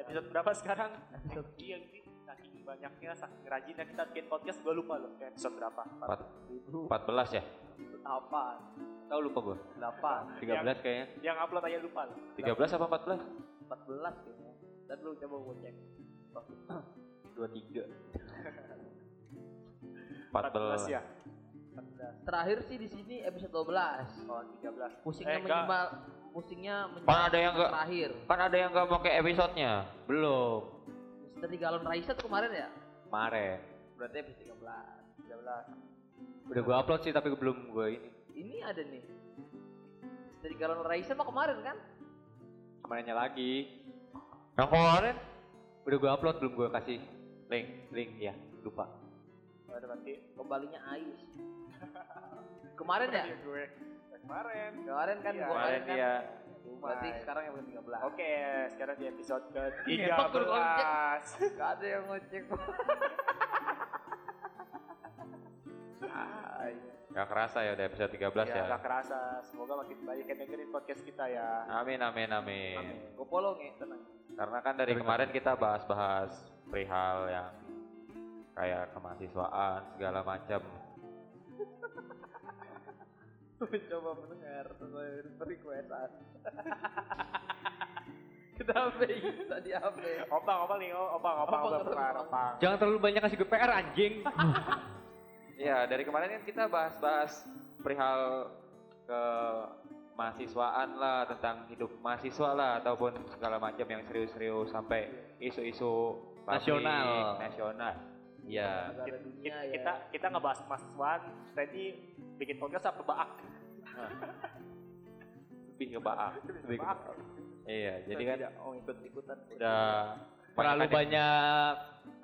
episode berapa sekarang? Episode iya ini saking banyaknya, saking rajinnya kita bikin podcast, gue lupa loh episode berapa. Empat. 14 ya? Apa? Tahu lupa gue. 8. 13 kayaknya. Yang upload aja lupa loh. 13 apa 14? 14 kayaknya. Dan lu coba gue cek. 23. 14 14 ya? 14. Terakhir sih di sini episode 12. Oh, 13. Pusingnya Eh, enggak. Pusingnya menyimak Kan ada yang enggak- terakhir. Kan ada yang gak pakai episodenya? Belum. Misteri Galon Raisa tuh kemarin ya? Kemarin. Berarti episode 13. 13. Udah gue upload sih tapi belum gue ini. Ini ada nih. Misteri Galon Raisa mah kemarin kan? Kemarinnya lagi. Yang kemarin? Udah gue upload belum gue kasih link. Link ya. Lupa. Ada berarti. Kembalinya Ais. kemarin ya? Gue. Kemarin. Kemarin kan Iya. gua Kemarin kan. dia. Berarti sekarang yang 13. Oke, sekarang di episode ke-13. Tuh kalau Gak ada yang ngecek. Gak kerasa ya udah episode 13 ya, ya. gak kerasa. Semoga makin banyak yang dengerin podcast kita ya. Amin amin amin. Gue follow nih, tenang. Karena kan dari kemarin kita bahas-bahas perihal yang kayak kemahasiswaan segala macam. Mencoba mendengar sesuai requestan. Kenapa bisa di HP? Opang, opang nih, oh, opang, opang, Opang, opang, opang, opang. opang. Jangan terlalu banyak kasih gue PR anjing. Iya, dari kemarin kan kita bahas-bahas perihal ke mahasiswaan lah tentang hidup mahasiswa lah ataupun segala macam yang serius-serius sampai isu-isu Nasional. nasional. Iya. Ya. Kita kita ngebahas mahasiswaan, tadi bikin podcast apa baak? Lebih ke baak. Lebih ke Baak. Iya, jadi kan oh ikut-ikutan. udah terlalu banyak banyak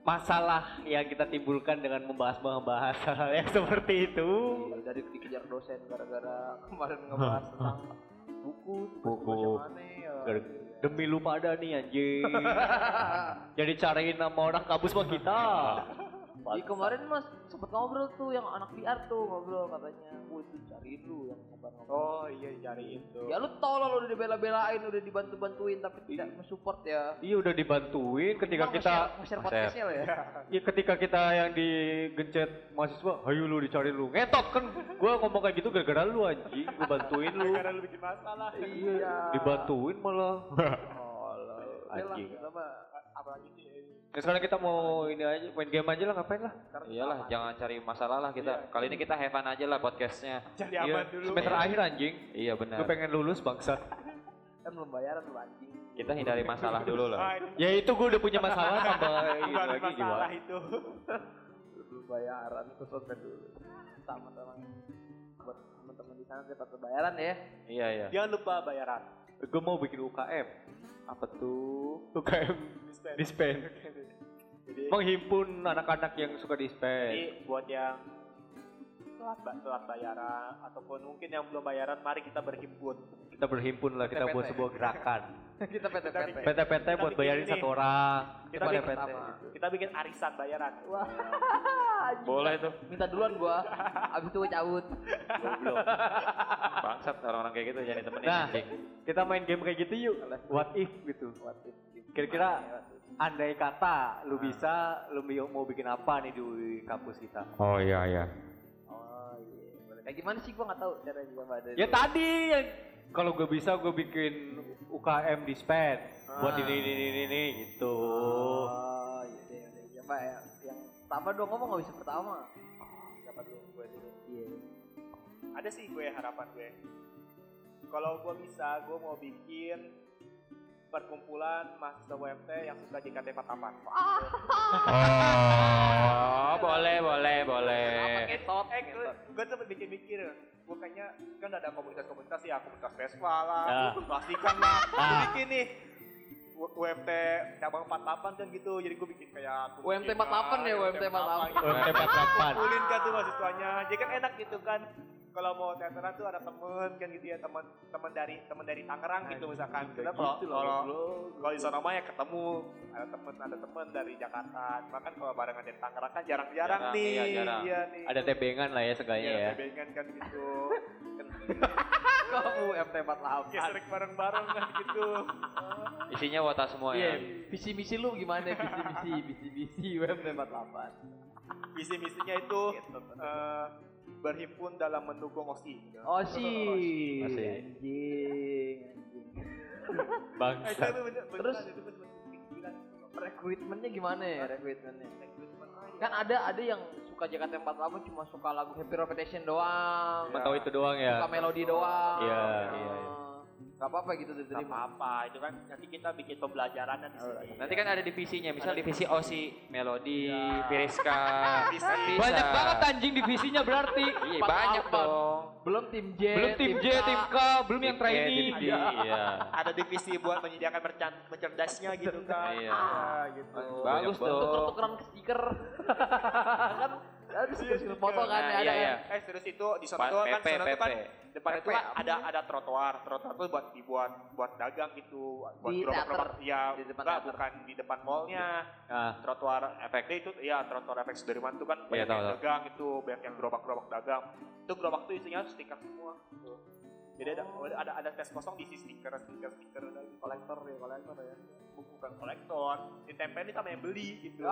masalah yang kita timbulkan dengan membahas-membahas hal yang seperti itu. Iya, dari dikejar dosen gara-gara kemarin ngebahas tentang buku, Buku. ya. Gara- Demi lu pada nih anjing. Jadi cariin nama orang kampus mah kita. Di kemarin mas sempet ngobrol tuh yang anak PR tuh ngobrol katanya, gue itu cariin lu yang ngobrol-ngobrol. Oh iya dicariin tuh. Ya lu tolol udah dibela-belain, udah dibantu-bantuin tapi tidak mensupport ya. Iya udah dibantuin ketika Emang kita nge-share- nge-share podcastnya lo ya. ya ketika kita yang digencet mahasiswa, ayo lu dicari lu. Ngetot kan gua ngomong kayak gitu gara-gara lu anjing, gua bantuin lu. Karena lu bikin masalah. Iya. Dibantuin malah. Oh, Anjing. Kita mah Apalagi Nah, sekarang kita mau ini aja main game aja lah ngapain lah. Iyalah, jangan cari masalah lah kita. Kali ini kita have fun aja lah podcastnya. Jadi Iya, aman dulu. semester akhir anjing. Iya benar. Gue pengen lulus bangsat. kan belum bayaran lu anjing. Kita hindari masalah dulu lah. Ah, Ya itu gue udah punya masalah tambah bukan lagi masalah gimana? itu. Belum bayaran itu sonten dulu. Sama-sama buat teman-teman di sana dapat bayaran ya. Iya iya. Jangan lupa bayaran. Gue mau bikin UKM. Apa tuh? UKM Dispen. dispen. Jadi, Menghimpun anak-anak yang suka jadi dispen. buat yang telat, telat bayaran ataupun mungkin yang belum bayaran, mari kita berhimpun. Kita berhimpun lah, kita buat sebuah gerakan. Kita PT-PT. PT-PT buat bayarin satu orang. Kita bikin PT. Kita bikin arisan bayaran. Wah. Boleh tuh. Minta duluan gua. Abis itu gua cabut. Goblok. Bangsat orang-orang kayak gitu jangan ditemenin Nah. Kita main game kayak gitu yuk. What if gitu. Kira-kira andai kata lu bisa, lu mau bikin apa nih di kampus kita? Oh iya iya. Oh iya. Kayak gimana sih gua nggak tahu cara juga dari. Ya tadi yang kalau gue bisa gue bikin UKM dispen buat Ah. ini ini ini ini gitu. Oh iya iya iya. iya. Mbak ya. Yang pertama dong ngomong nggak bisa pertama. Dapat dulu gue dulu. Iya. Ada sih gue harapan gue. Kalau gue bisa, gue mau bikin perkumpulan mahasiswa UMT yang suka JKT48. Oh, boleh boleh boleh. Ngetot. Eh, gue, gue tuh mikir-mikir, gue kayaknya kan ada komunitas-komunitas ya, komunitas Vespa lah, Ya. plastikan lah. Gue Ah. bikin nih, UMT cabang 48 kan gitu, jadi gue bikin kayak UMT gitu, 48 ya, UMT 48 gitu. UMT 48. Kumpulin kan tuh mahasiswanya, jadi kan enak gitu kan. Kalau mau teateran tuh ada temen kan gitu ya, teman teman dari teman dari Tangerang gitu misalkan. Kita kalau kalau kalau di sana mah ya ketemu ada temen ada temen dari Jakarta. Cuma kan kalau barengan dari Tangerang kan jarang-jarang Jarang, nih. iya, jarang. Iya nih. Ada tebengan lah ya seenggaknya Iya, ya. tebengan kan gitu. Kan Kamu MT48. Gesrek bareng-bareng kan gitu. Isinya wota semua ya. visi misi lu gimana? Visi misi, visi misi MT48. Visi misinya itu eh, berhimpun dalam mendukung OSI. Oh sih, Osi. anjing, anjing. Eh, Bangsa. Terus? Rekrutmennya gimana ya rekrutmennya? Kan ada ada yang suka JKT48 cuma suka lagu Happy Repetition doang. Cuma tahu itu doang ya. Suka melodi doang. Iya, iya, iya. Gak apa-apa gitu Gak diterima. apa-apa, itu kan nanti kita bikin pembelajaran di sini. Nanti kan ada divisinya, misal divisi OSI, Melodi, Iya. Piriska. Divisi. Kan bisa. Banyak banget anjing divisinya berarti. Iya, banyak apa? dong. Belum tim J, Belum tim J, tim K, belum yang Tim E, trainee. tim D, Iya. Ada divisi buat menyediakan merchan- merchandise-nya gitu kan. Iya. Ya, gitu. Bagus tuh. tuker-tukeran ke stiker. kan ada stiker foto kan Nah, ada iya, kan. iya. Eh serius itu di sana tuh kan sana tuh kan depan itu kan ada ada trotoar. Trotoar tuh buat dibuat buat dagang gitu, buat Di gerobak-gerobak. Ya, Di depan enggak, bukan di depan mallnya. Ah, Trotoar efek itu ya trotoar efek Sudirman tuh kan Iya, banyak yang dagang itu, banyak yang gerobak-gerobak dagang. Itu gerobak tuh isinya stiker semua. Gitu. Jadi ada ada ada tes kosong diisi stiker, stiker, stiker kolektor ya, kolektor ya. Bukan kolektor, ditempelin sama yang beli gitu.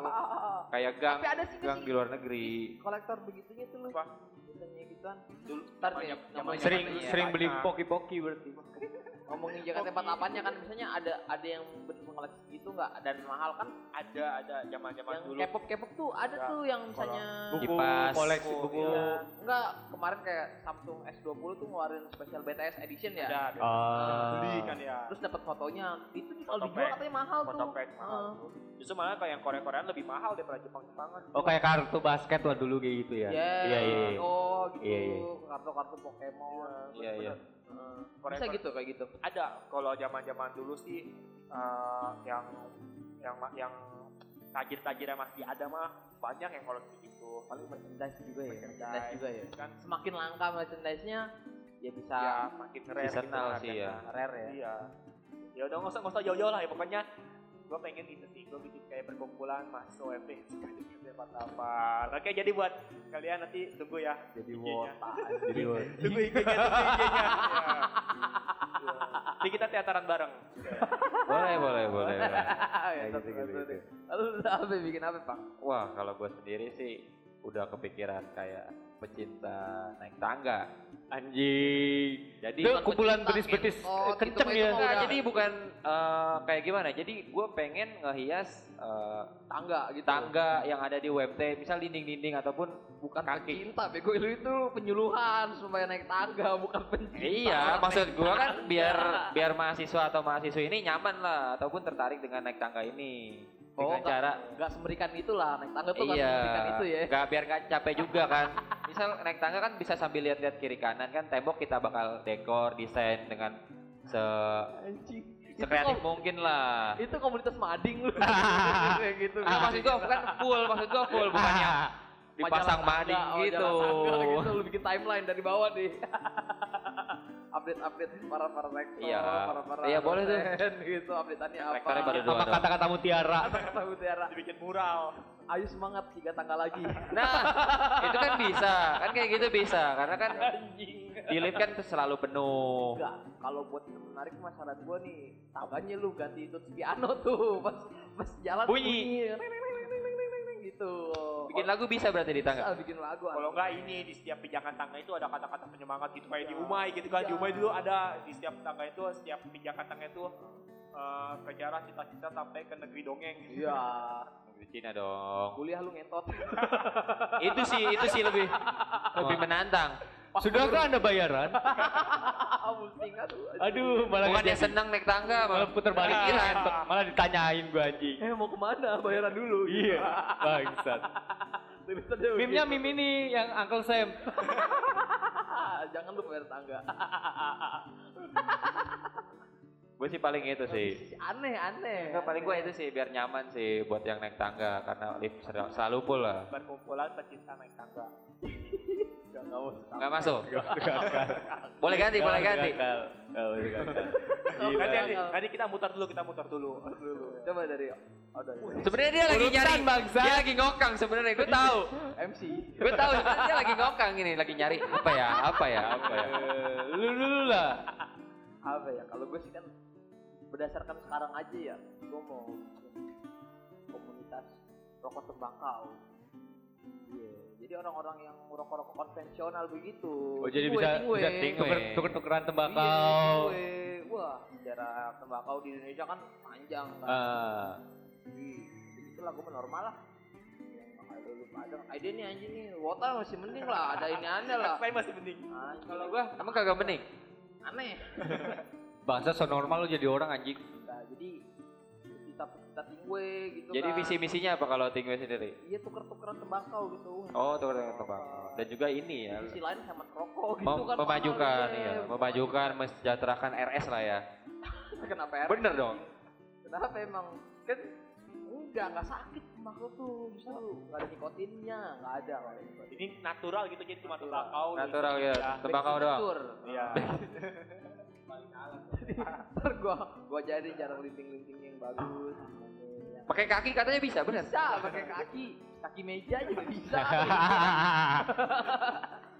Kayak gang, Tapi ada sih gang sih. di luar negeri. kolektor begitunya tuh lu. Apa? Biasanya gituan. Dulu namanya namanya sering sering beli Banyak. poki-poki berarti. Ngomongin JKT48 nya kan misalnya ada ada yang mengoleksi gitu nggak dan mahal kan ada ada zaman-zaman yang dulu. K-pop K-pop tuh ada Enggak. tuh yang misalnya Buku Kipas. koleksi Oh, buku. Iya. Enggak, kemarin kayak Samsung S20 tuh ngeluarin special BTS edition ya. Ada, ada. Ah. beli kan ya. Terus dapat fotonya. Itu nih kalau dijual katanya mahal tuh. Foto pack mahal. Heeh. Justru malah kayak yang Korea-Koreaan lebih mahal daripada Jepang-Jepangan. Oh kayak kartu basket lah dulu kayak gitu ya. Iya iya. iya. Oh, gitu. Iya, iya. Kartu-kartu Pokemon. Iya, iya. Heeh. Korea- Bisa gitu kayak gitu. Ada kalau zaman-zaman dulu sih eh, yang yang yang tajir-tajirnya masih ada mah banyak yang koleksi gitu. Paling merchandise juga ya. Merchandise. Juga ya. Kan Semakin langka merchandise-nya ya bisa ya makin rare Seasonal gitu sih ya. rare ya. Iya. Ya udah nggak usah nggak usah jauh-jauh lah ya pokoknya gue pengen itu sih gue bikin kayak perkumpulan mahasiswa UMP apa Oke jadi buat kalian nanti tunggu ya Jadi wota. Jadi Tunggu IG-nya, tunggu IG-nya. Ya. Ya. Jadi kita teateran bareng. Boleh, boleh, boleh. boleh. Ya, gitu, gitu, gitu. Lalu apa bikin apa, Pak? Wah, kalau gue sendiri sih udah kepikiran kayak pecinta naik tangga. Anjing. Jadi Itu kumpulan betis-betis eh, kenceng gitu, ya. itu Enggak, udah jadi bukan eh, kayak gimana? Jadi gue pengen ngehias eh, tangga gitu. tangga yang ada di WebT, misal dinding-dinding ataupun bukan kaki. pecinta, bego lu itu penyuluhan supaya naik tangga, bukan pencinta. Iya, maksud gua kan biar biar mahasiswa atau mahasiswa ini nyaman lah ataupun tertarik dengan naik tangga ini. Oh, Dengan nggak- cara nggak semerikan itulah naik tangga tuh nggak iya, semerikan itu ya. nggak biar nggak capek juga kan. Misal naik tangga kan bisa sambil lihat-lihat kiri kanan kan tembok kita bakal dekor desain dengan se Anjing. Itu sekreatif kom- mungkin lah. itu komunitas mading lu. Kayak gitu. Nah, maksud gua bukan full, maksud gua full bukan yang dipasang mading tangga, oh, gitu. majalah tangga gitu, lu bikin timeline dari bawah nih. Update-update para para rektor, Iya. para para Iya, boleh tuh. gitu, update-annya apa. Rektornya baru dua Apa doang. kata-kata mutiara? Kata mutiara. Dibikin mural. Ayo semangat tiga tangga lagi. Nah, itu kan bisa, kan kayak gitu bisa, karena kan Anjing. di lift kan selalu penuh. Enggak, kalau buat yang menarik mas saran gua nih, tangganya lu ganti itu piano tuh pas pas jalan Bunyi. Neng, gitu. Bikin lagu bisa berarti di tangga. Bisa bikin lagu. Kalau enggak ini di setiap pijakan tangga itu ada kata-kata penyemangat gitu kayak di Iya. Umay gitu kan. Di Iya. Umay dulu ada di setiap tangga itu setiap pijakan tangga itu eh, kejar cita-cita sampai ke negeri dongeng. Iya. Di Cina dong. Kuliah lu ngentot. Itu sih, itu sih lebih lebih menantang. Sudahkah anda bayaran? Pusing aduh. Aduh, malah dia jadi. senang naik tangga, malah puter balik Pikiran. malah ditanyain gua anjing. Eh mau ke mana? Bayaran dulu. Iya, bangsat. Begitu. meme ini yang Uncle Sam. Jangan lu bayar tangga. Gue sih paling itu sih. Aneh, aneh. Enggak, paling gue itu sih biar nyaman sih buat yang naik tangga karena lift sel- selalu full lah. Perkumpulan pecinta naik tangga. Gak, gak Nggak masuk. Boleh ganti, boleh ganti. Nanti, nanti, nanti kita mutar dulu, kita mutar dulu. Coba dari Sebenarnya dia lagi nyari, dia lagi ngokang sebenarnya. Gue tahu, MC. gue tahu sebenarnya dia lagi ngokang ini, lagi nyari apa ya, apa ya, apa ya. Lu dulu lah. Apa ya? Kalau gue sih kan berdasarkan sekarang aja ya, gue mau komunitas rokok tembakau. Iya, jadi orang-orang yang rokok-rokok konvensional begitu. Oh jadi Tingwe, bisa tingwe. bisa Tingwe. tuker tuker tukeran Iya, tembakau. tingwe. Wah, sejarah tembakau di Indonesia kan panjang kan. Ah. Jadi itu lagu mah normal lah. Ada lu nih anjing nih, wota masih mending lah, ada ini anda lah. Saya masih mending. Anjing, Kalau gua emang kagak bening. aneh. Bangsa so normal lu jadi orang anjing. Nah, jadi kita tingwe gitu Jadi kan. visi misinya apa kalau tinggal sendiri? Iya tuker-tukeran tembakau gitu. Oh, tuh tembakau. Dan juga ini ya, Di sisi lain hemat rokok gitu mem- kan. memajukan ya, memajukan mensejahterakan RS lah ya. Kenapa ya? Bener dong. Kenapa emang? Kan enggak, enggak sakit tembakau tuh. Justru enggak ada nikotinnya, enggak ada. nggak. Ini natural gitu, jadi cuma tembakau. Natural gitu, ya, tembakau doang. Iya. Ntar gua gua jadi jarang linting-linting yang bagus. Pakai kaki katanya bisa, bener. Bisa pakai kaki, kaki meja juga bisa.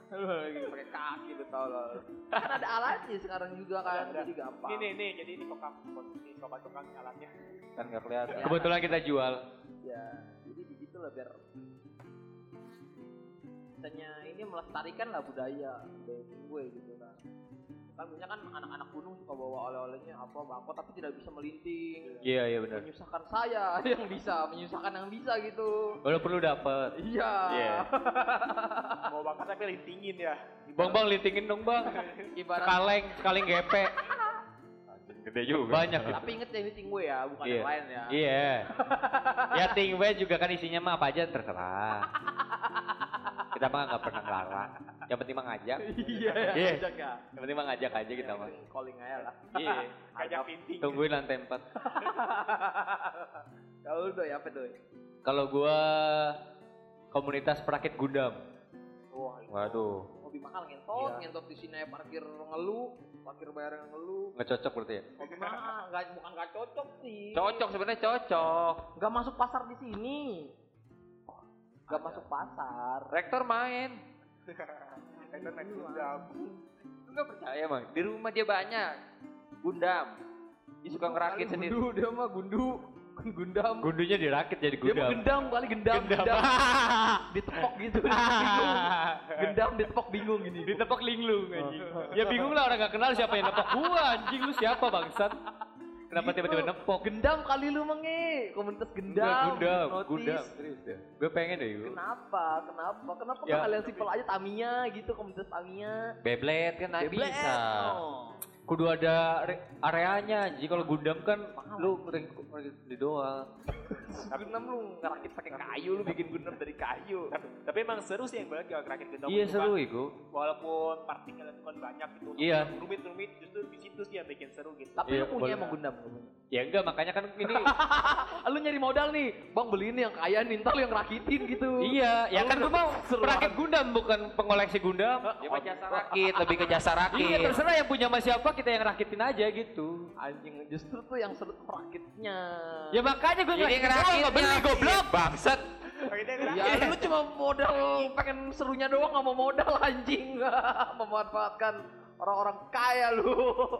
Pakai kaki lu tau loh. Kan ada alatnya sekarang juga kan, jadi gampang. Ini nih, nih, jadi ini kokang, ini sobat kokang alatnya. Kan nggak kelihatan. Kebetulan kita jual. Ya, jadi di situ lah biar misalnya ini melestarikan lah budaya budaya gue gitu kan. Kan biasanya kan anak-anak gunung suka bawa oleh-olehnya apa bangko tapi tidak bisa melinting. Iya iya benar. Menyusahkan saya yang bisa, menyusahkan yang bisa gitu. Kalau perlu dapat. Iya. Iya. Mau bakar tapi lintingin ya. Bang bang lintingin dong bang. Ibarat Kaleng kaleng gepe. Gede juga. Banyak itu. tapi inget ya ini tingwe ya, bukan Iya. yang lain ya. Iya. ya tingwe juga kan isinya mah apa aja terserah. Kita mah nggak pernah ngelarang. Yang penting mah ngajak. Iya, Iya. ya. Yang penting mah ngajak aja kita mah. Calling aja lah. Iya. Kajak linting. Tungguin lantai 4. Kalau lu doi apa doi? Kalau gua komunitas perakit Gundam. Wah, itu Waduh. hobi mahal ngentot, Iya. ngentot di sini parkir ngeluh, parkir bayar yang ngeluh. Nggak cocok berarti ya? Hobi mahal, nggak bukan nggak cocok sih. Cocok sebenarnya cocok. Nggak masuk pasar di sini. Nggak masuk pasar. Rektor main. Kita main gundam. Lu nggak percaya bang? Di rumah dia banyak. Gundam. Dia suka ngerakit sendiri. Gundu, dia mah gundu. Gundam. Gundunya dirakit jadi Dia mah Gundam. gendam kali gendam. Gendam. ditepok gitu. bingung. Gendam ditepok bingung ini. Ditepok linglung anjing. Ya bingung lah orang gak kenal siapa yang nepok gua anjing lu siapa bangsat. Kenapa Gitu. tiba-tiba nepok? Gendam kali lu menge. Komunitas gendam. Enggak. Gundam, serius deh. Gue pengen deh. Kenapa? Kenapa? Kenapa Ya. ya. kalian simpel aja Tamiya gitu komunitas Tamiya? Beyblade kan Beyblade. bisa. Oh. Kudu ada re- areanya anjing kalau Gundam kan lu ring di doang. Gundam lu ngerakit pakai kayu, lu bikin Gundam dari kayu. Tapi, tapi emang seru sih yang kalau kerakit gundam. Iya seru kan. itu. Walaupun partikel itu kan banyak gitu. Iya. Rumit-rumit justru di situ sih yang bikin seru gitu. Tapi Iya, lu punya emang Gundam? Ya enggak makanya kan ini lu nyari modal nih, bang beli ini yang kaya nih, ntar lu yang rakitin gitu. iya, ya kan gue mau perakit Gundam bukan pengoleksi Gundam. Mah jasa rakit, lebih ke jasa rakit. Iya terserah yang punya sama siapa kita yang rakitin aja gitu. Anjing, justru tuh yang seru perakitnya. Ya makanya gue Ini ngerakit nggak beli goblok. Bangsat. Ya lu cuma modal pengen serunya doang nggak mau modal anjing memanfaatkan orang-orang kaya lu.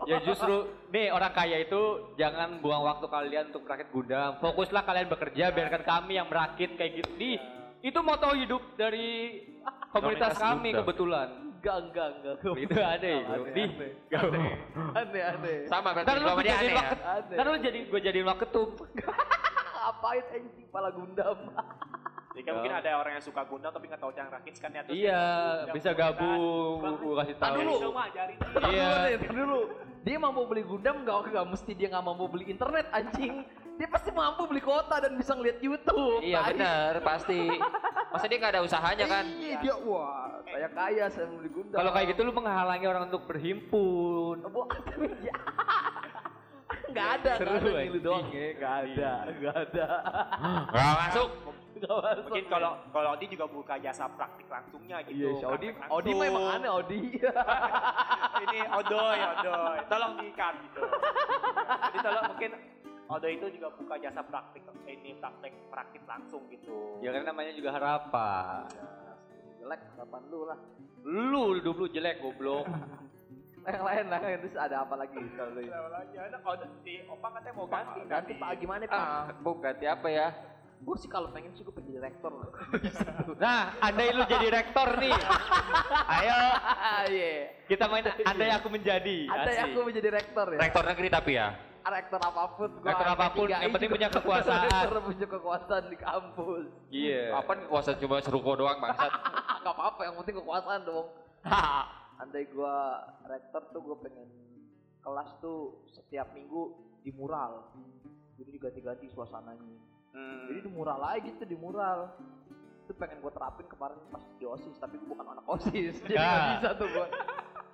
Ya justru nih orang kaya itu jangan buang waktu kalian untuk merakit Gundam. Fokuslah kalian bekerja, biarkan kami yang merakit kayak gitu. Nih, itu moto hidup dari komunitas Komunitas kami kebetulan. Enggak, enggak, enggak. Itu ada ya. Aneh, Nih, aneh. Aneh, aneh. Sama berarti ntar lu gue jadiin ya. waket, Aneh. ntar lu jadi gue jadiin waketum. Ngapain anjing kepala Gundam? Jadi kan mungkin ada orang yang suka gundam tapi nggak tahu cara rakit kan ya. terus Iya, bisa gabung, gue kasih tahu. dulu. Iya. dulu. Dia mampu beli Gundam enggak enggak mesti dia nggak mampu beli internet anjing. Dia pasti mampu beli kuota dan bisa ngeliat YouTube. Iya benar, pasti. Masa dia nggak ada usahanya kan? Iya, dia wah, saya kaya saya beli Gundam. Kalau kayak gitu lu menghalangi orang untuk berhimpun. Bu, ya. Enggak ada, Seru, enggak ada gitu doang ya, enggak ada, enggak ada. Gak masuk. Nggak masuk. Mungkin kalau kalau Odi juga buka jasa praktik langsungnya Iya, gitu. si Odi, Odi mah emang langsung. aneh Odi. ini Odoy, Odoy, tolong diikat gitu. Jadi tolong mungkin Odoy itu juga buka jasa praktik ini praktek praktik langsung gitu. Ya kan namanya juga harapan. Jelek harapan lu lah. Lu hidup lu jelek goblok. Yang lain lah, terus ada apa lagi kalau lu? Kenapa lagi? Ada si Opa katanya mau ganti. Ganti Pak gimana Pak? Ah, bu ganti apa ya? Gue sih kalau pengen sih gue jadi rektor. Nah, andai lu jadi rektor nih. Ayo Iya. kita main andai aku menjadi. Ada yang Asik. aku menjadi rektor ya. Rektor negeri tapi ya. Rektor apa pun gua sampai apa pun, yang penting punya kekuasaan. punya kekuasaan di kampus Iya. Apa kekuasaan cuma seruko doang bangsat. gak apa-apa yang penting kekuasaan dong andai gua rektor tuh gua pengen kelas tuh setiap minggu di mural jadi diganti-ganti suasananya Hmm. jadi di mural aja gitu di mural itu pengen gua terapin kemarin pas di osis tapi gua bukan anak osis jadi Ya. gak bisa tuh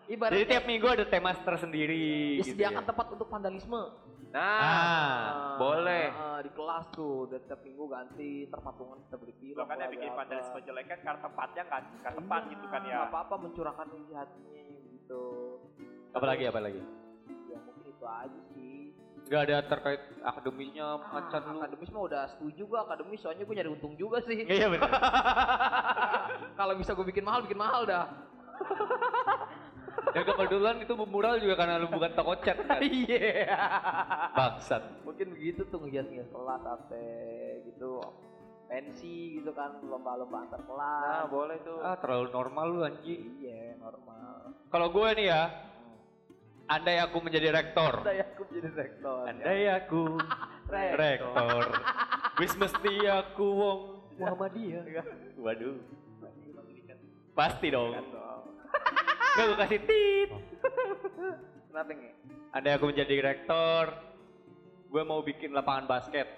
gua Jadi ibaratnya tiap minggu ada tema tersendiri. gitu disediakan ya. tempat untuk vandalisme Nah, Ah, boleh. Ah, di kelas tuh dan tiap minggu ganti terpatungan kita beli film Lo kan yang bikin vandalisme jelek kan karena tempatnya kan karena tempat Iya, gitu kan ya. apa-apa mencurahkan isi hatinya gitu Apalagi apalagi? ya mungkin itu aja sih Gak ada terkait akademisnya macan Ah, lu. akademis mah udah setuju gua akademis soalnya gua nyari untung juga sih Iya benar. kalau bisa gua bikin mahal bikin mahal dah Yang kebetulan itu mural juga karena lu bukan toko cat kan. iya Bangsat. mungkin begitu tuh ngehias-ngehias kelas sampai gitu pensi gitu kan lomba-lomba antar kelas Nah, boleh tuh. Ah terlalu normal lu anjing. iya normal Kalau gue nih ya, andai aku menjadi rektor. Andai aku jadi rektor Andai aku rektor. Wis mesti aku wong Muhammadiyah. Waduh. Pasti dong. Gak gue kasih tip. kenapa nih Andai aku menjadi rektor, gue mau bikin lapangan basket.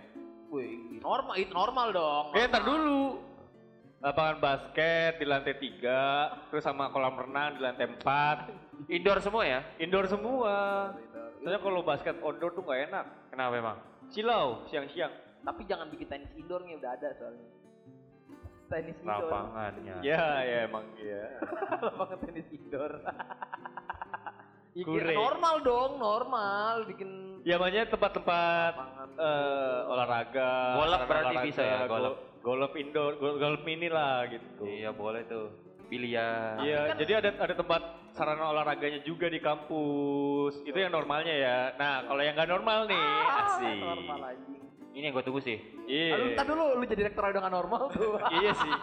Wih, normal itu normal dong. Eh, ntar dulu. Lapangan basket di lantai tiga, terus sama kolam renang di lantai empat. Indoor semua ya? Indoor semua. Soalnya kalau basket outdoor tuh gak enak. Kenapa emang? Silau, siang-siang. Tapi jangan bikin tenis indoor nih udah ada soalnya. Tenis indoor. Lapangannya. Ya, ya emang iya. Lapangan tenis indoor. Ya, Kure. kira normal dong, normal bikin Ya makanya tempat-tempat eh, olahraga. Golf berarti olahraga, bisa ya, golf. gol- Golf indoor, gol- golf mini lah gitu. Iya, boleh tuh. Biliar. Iya, jadi ada ada tempat sarana olahraganya juga di kampus. Itu yang normalnya ya. Nah, kalau yang nggak normal nih, asik. Ah, normal anjing. Ini yang gue tunggu sih. Iya. Lalu ntar dulu lu jadi rektor udah gak normal tuh. iya sih.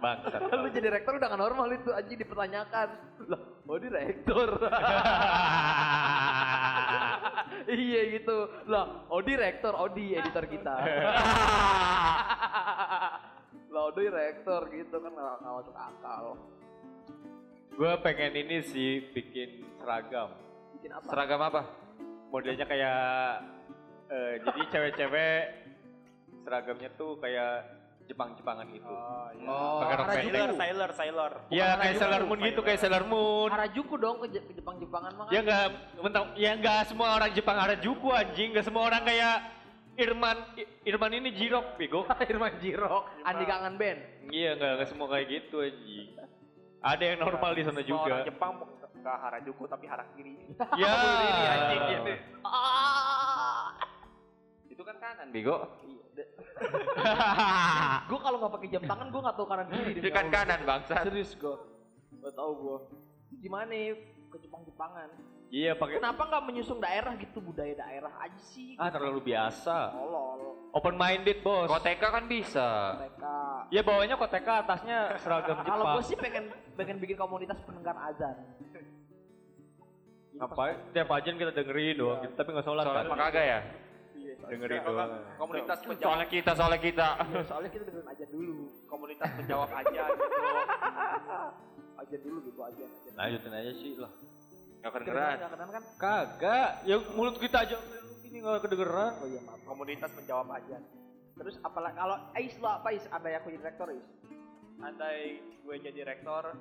Bangsat. lu jadi rektor udah gak normal itu anjing dipertanyakan. Lah, oh di rektor. iya gitu. Lah, Odi rektor, Odi editor kita. lah, Odi rektor gitu kan nggak masuk akal. Gue pengen ini sih bikin seragam. Bikin apa? Seragam apa? Modelnya kayak eh, jadi cewek-cewek seragamnya tuh kayak Jepang-Jepangan gitu. Oh, iya. Oh, Pakai rok Harajuku. pendek. Sailor, Sailor, Sailor. Iya kayak Sailor Moon gitu, kayak Sailor Moon. Harajuku dong ke, Je- ke Jepang-Jepangan mah. kan? Ya enggak, mentang, ya enggak semua orang Jepang Harajuku anjing, enggak semua orang kayak Irman, Irman ini Jirok, bego. Irman Jirok, Andi Kangen Band. Iya, enggak, enggak semua kayak gitu anjing. Ada yang normal di sana Semua juga. Orang Jepang nggak Harajuku tapi Harakiri. Ya, Ini anjing gitu. Kan kanan, Bego. gue kalau nggak pakai jam tangan gue nggak tahu kanan kiri. Itu kan kanan, bangsa. Serius gue, nggak tahu gue. Gimana ya ke Jepang-Jepangan? Iya, pakai Kenapa nggak menyusung daerah gitu budaya daerah aja sih? Ah, terlalu biasa. Tolol Open minded, Bos. Koteka kan bisa. mereka. Ya bawahnya koteka, atasnya seragam Kalau Jepang. gue sih pengen pengen bikin komunitas pendengar azan. Ngapain? Tiap ajan kita dengerin doang, gitu, tapi nggak sholat Sholat kan? mah kagak ya? Dengerin Kalau doang. Komunitas penjawab, Soalnya kita, soalnya kita. Iya, soalnya kita dengerin aja dulu. komunitas penjawab aja gitu. Aja dulu gitu aja. aja. Lanjutin aja sih lah. Gak Kedengeran nggak kedengeran kan? Kagak, ya mulut kita aja ini nggak kedengeran. Oh iya maaf. Komunitas menjawab aja. Terus apalagi kalau Ais lo apa Ais? Ada yang aku jadi rektor Ais? Andai gue jadi rektor,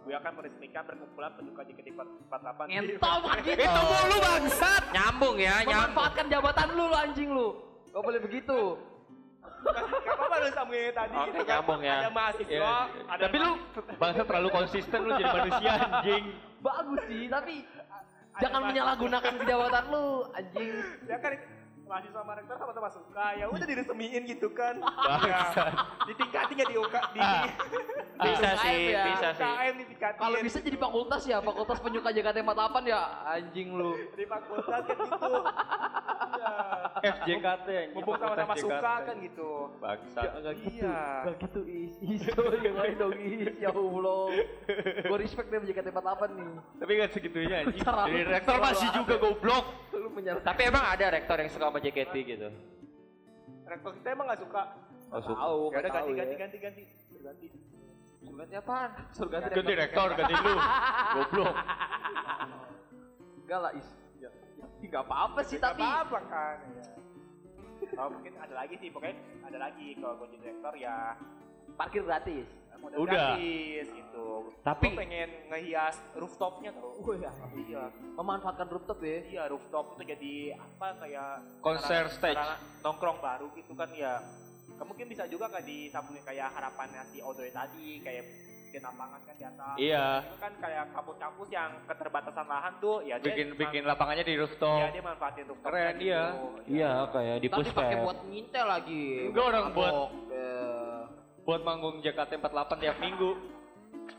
gue akan meresmikan perkumpulan penyuka JKT48 di Ngentot begitu. Itu mulu bangsat. Nyambung ya, nyambung. Memanfaatkan jabatan lu lu anjing lu. Gak boleh begitu. Gak apa-apa lu sambungin tadi Oke, gitu kan. nyambung ya. Ada mahasiswa, Iya. ada Tapi lu bangsa terlalu konsisten lu jadi manusia anjing. Bagus sih, tapi jangan menyalahgunakan kejabatan lu, anjing. Ya kan mahasiswa sama rektor sama-sama suka, ya udah diresemiin gitu kan. Bangsat. Ditingkatin ya di UK, di Bisa UKM sih, ya. bisa sih. UKM ditingkatin. Kalau bisa jadi fakultas ya, fakultas penyuka JKT48 ya, anjing lu. di fakultas kan gitu. Iya. FJKT anjing. Mumpung sama-sama Fakultas suka JKT. kan gitu. Bangsat. Iya. Gak gitu is, is, yang lain dong is, ya Allah. Gue respect deh JKT48 nih. Tapi kan segitunya anjing. Jadi rektor masih juga ada. goblok. Lu menyalahkan. Tapi emang ada rektor yang suka sama JKT gitu. Rektor kita emang gak suka. Oh, suka. Tahu, Ya udah nggak tahu ganti, ya. ganti, ganti, ganti. Ganti. Sugatnya apaan? Suruh ganti Ganti rektor, ganti lu. Goblok. Enggak lah is. Ya, ya, Gak apa-apa sih Gak tapi. apa-apa kan. Ya. Oh, mungkin ada lagi sih, pokoknya ada lagi kalau gue jadi rektor ya Parkir gratis. model Udah. gratis gitu. Tapi- Gua pengen ngehias rooftopnya tuh. Oh ya. Iya, Memanfaatkan rooftop ya. iya rooftop itu jadi apa kayak Konser stage. nongkrong baru gitu kan ya. Mungkin bisa juga kan disambungin kayak harapannya si Odoy tadi kayak bikin lapangan kan di atas. Iya. Itu kan kayak kampus-kampus yang keterbatasan lahan tuh ya dia Bikin man- bikin lapangannya di Iya rooftop. dia manfaatin rooftop Keren, iya. Iya, kayak di Tapi pakai buat ngintel lagi. Enggak, orang buat-. Eh, buat manggung JKT48 tiap minggu.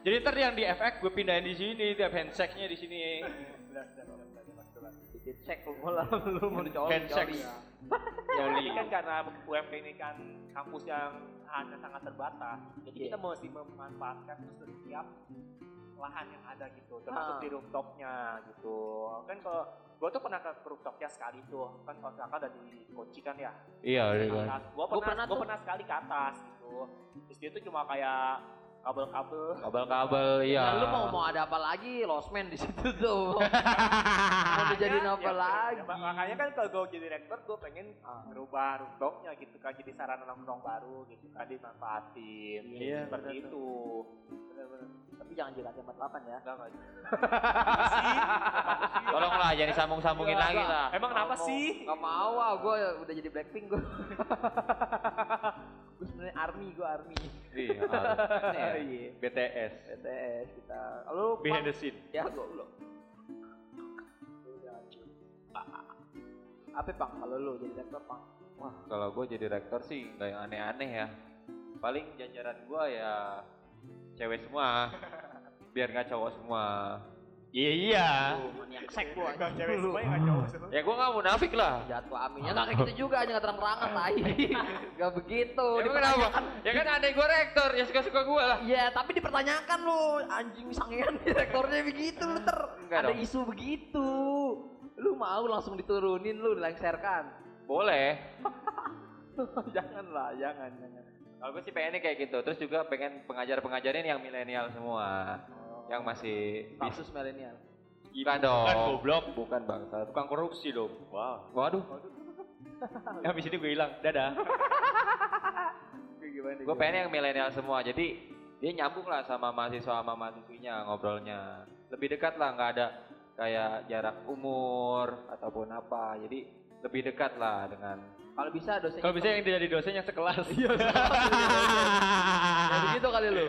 Jadi ntar yang di FX gue pindahin di sini, tiap handshake-nya di sini. Bikin cek lu malah lu mau dicolok. Handshake. Tapi kan karena UMP ini kan kampus yang hanya sangat terbatas, jadi Iya. kita mesti memanfaatkan setiap lahan yang ada gitu, termasuk Ah. di rooftopnya gitu. Kan kalau gue tuh pernah ke rooftopnya sekali tuh, kan kalau kakak ada di Koci kan ya. Iya, Di iya. Gua pernah, pernah pernah sekali ke atas gitu. Terus dia tuh cuma kayak kabel-kabel. Kabel-kabel, iya. Ya, lu mau mau ada apa lagi? Losmen di situ tuh. mau dijadiin apa ya, lagi? ya, makanya kan kalau gue jadi rektor gue pengen Ah. ngerubah rooftopnya gitu kan jadi sarana nongkrong baru gitu kan dimanfaatin Iya, seperti bener itu Tapi jangan JKT48 ya. enggak enggak Tolonglah jangan disambung-sambungin Iya, lagi lah. emang kenapa Nggak sih Gak mau ah, gue udah jadi Blackpink gue. gue sebenarnya army, gue army. Iya. Iya. BTS. BTS kita. Lu Behind the scene. Ya gue lu. Apa pang kalau lu jadi rektor pang? Wah, kalau gue jadi rektor sih nggak yang aneh-aneh ya. Paling jajaran gue ya cewek semua. Biar nggak cowok semua. Iya iya. Sek gua. Enggak cewek semua yang cowok semua Ya gue nggak munafik lah. Jatuh aminnya nggak kayak gitu juga aja nggak terang-terangan tai. Gak begitu. Ya, kenapa? Ya kan adek gue rektor, ya suka-suka gue lah. Iya, tapi dipertanyakan lu anjing sangean rektornya begitu lu ter Enggak ada isu begitu. Lu mau langsung diturunin lu dilengserkan. Boleh. jangan lah, jangan, jangan. Kalau gue sih pengennya kayak gitu. Terus juga pengen pengajar-pengajarin yang milenial semua. Yang masih. Kasus milenial. Bukan dong. Bukan goblok. Bukan bangsa. Tukang korupsi dong. Wow. Waduh. Habis ini gue hilang. Dadah. Gue pengen yang milenial semua. Jadi dia nyambung lah sama mahasiswa sama mahasiswinya ngobrolnya. Lebih dekat lah, nggak ada kayak jarak umur ataupun apa. Jadi lebih dekat lah dengan Kalau bisa dosen. Kalau bisa yang jadi dosen yang sekelas. Iya. Ya begitu kali lu.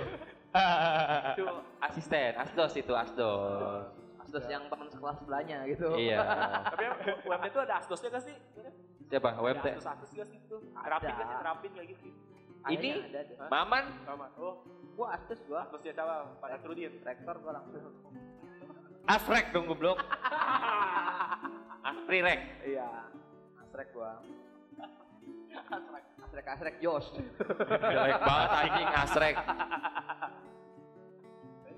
Itu asisten, asdos itu asdos. Asdos yang teman sekelas sebelahnya gitu. Iya. tapi UMD itu ada asdosnya gak sih Siapa? WMT. asdos asdos gak sih itu terapin gak sih terapin kayak gitu Ini? Ada. Maman sama oh Gua asdos gua. asdosnya siapa pada Trudin Rektor gua langsung. Asrek dong goblok. Aspri Rek. Iya. Asrek gua. Asrek asrek Jos. Jelek banget anjing Asrek.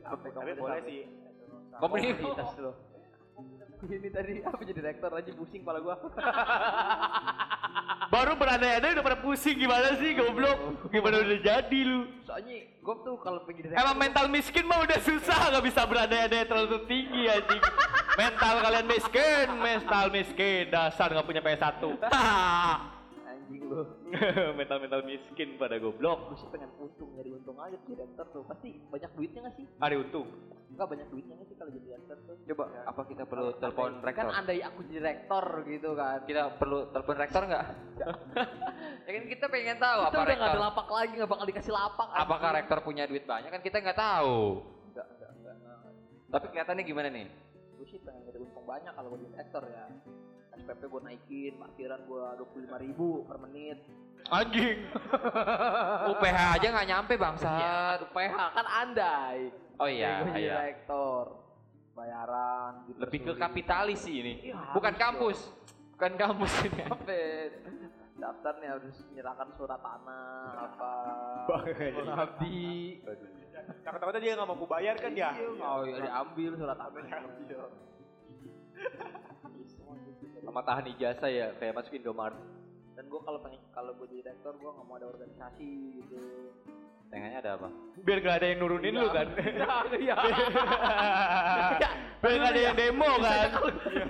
tapi boleh sih Komunitas. lo. Ini tadi apa jadi rektor aja pusing kepala gua. Baru berandai-andai udah pada pusing gimana sih goblok? Gimana udah jadi lu? Soalnya gua tuh kalau pengen jadi rektor. Emang mental miskin mah udah susah nggak bisa berandai-andai terlalu tinggi anjing. mental kalian miskin, mental miskin, dasar nggak punya PS1. anjing lu. mental mental miskin pada goblok. Gua sih pengen untung nyari untung aja jadi rektor tuh. Pasti banyak duitnya gak sih? Ada untung. Enggak banyak duitnya sih kalau jadi aktor tuh. Coba apa kita perlu telepon Kan rektor? andai aku jadi rektor gitu kan. Kita perlu telepon rektor nggak? ya kan kita pengen tahu Kita apa udah nggak ada lapak lagi, nggak bakal dikasih lapak. Apakah anjing. rektor punya duit banyak kan kita nggak tahu. Enggak, enggak, enggak, enggak. Tapi kelihatannya gimana nih? Gue sih pengen jadi untung banyak kalau gue jadi rektor ya. SPP gue naikin, parkiran gue 25 ribu per menit. Anjing. UPH aja nggak nyampe bangsat. UPH kan andai. Oh iya, jadi iya. rektor. Bayaran gitu. Lebih ke kapitalis sih ini. Iya, Bukan kampus. Bukan kampus ini. Apa? Daftar nih harus menyerahkan surat tanah apa. Bang, Mengabdi. Takut-takutnya dia nggak mau ku bayar kan ya? Oh iya diambil surat tanah. Sama tahan ijazah ya kayak masuk Indomaret. Dan gue kalau pengen kalau gue jadi rektor gue nggak mau ada organisasi gitu. Tengahnya ada apa? Biar gak ada yang nurunin lu kan. Iya. Biar gak ada yang demo kan.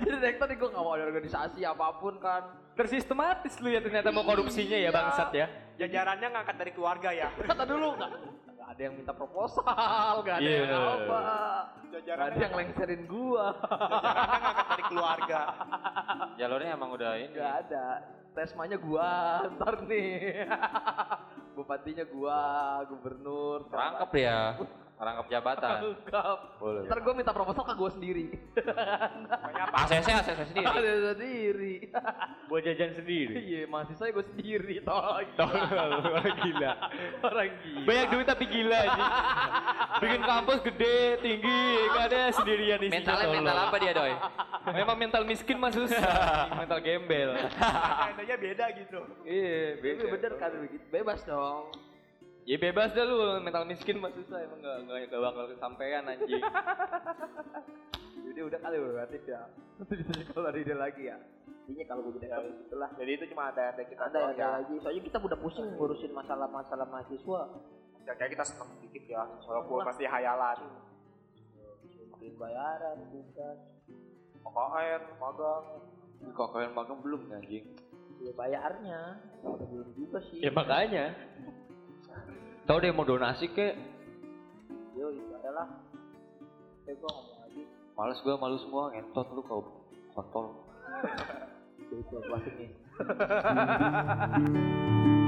Jadi rektor gue nggak mau ada organisasi apa pun kan. Tersistematis lu ya ternyata mau korupsinya ya bangsat ya. Jajarannya ngangkat dari keluarga ya. Kata dulu ada yang minta proposal, nggak ada yang Iya. apa. Nggak ada Jajarannya yang lengserin gua. jajarannya ngangkat dari keluarga. Jalurnya emang udah ini. Nggak ada. Tesmanya gua ntar nih. Bupatinya gua, gubernur. Rangkap ya. Rangkap jabatan. Rangkap. Boleh. Ntar gua minta proposal ke gua sendiri. ACC ACC sendiri. Ada sendiri. Buat jajan sendiri. Iya, mahasiswa gue sendiri. Tolong. orang gila. Orang gila. Banyak duit tapi gila aja. Bikin kampus gede, tinggi, gak ada sendirian di Mentalnya mental apa dia doi? Memang mental miskin mah susah. mental gembel. Kayaknya beda gitu. Iya, Tapi bener kan begitu. Bebas dong. Ya bebas dah lu, mental miskin mah susah emang gak, gak, gak bakal kesampean anjing. Jadi udah kali berarti ya. Kalau ada ide lagi ya. Intinya kalau gue jadi rektor itulah. Jadi itu cuma ada ada kita Ada ada lagi. Soalnya kita udah pusing ngurusin masalah-masalah mahasiswa. Ya, kayak kita seneng sedikit ya, walaupun pasti hayalan. Mungkin bayaran, tugas. KKN, magang. Kok kalian magang belum anjing? Ya bayarnya. Udah belum juga sih. Ya makanya. Tahu deh mau donasi kek. Yo itu adalah. Oke gue ngomong lagi. Males gua malu semua ngentot lu kau kontol. Itu nih.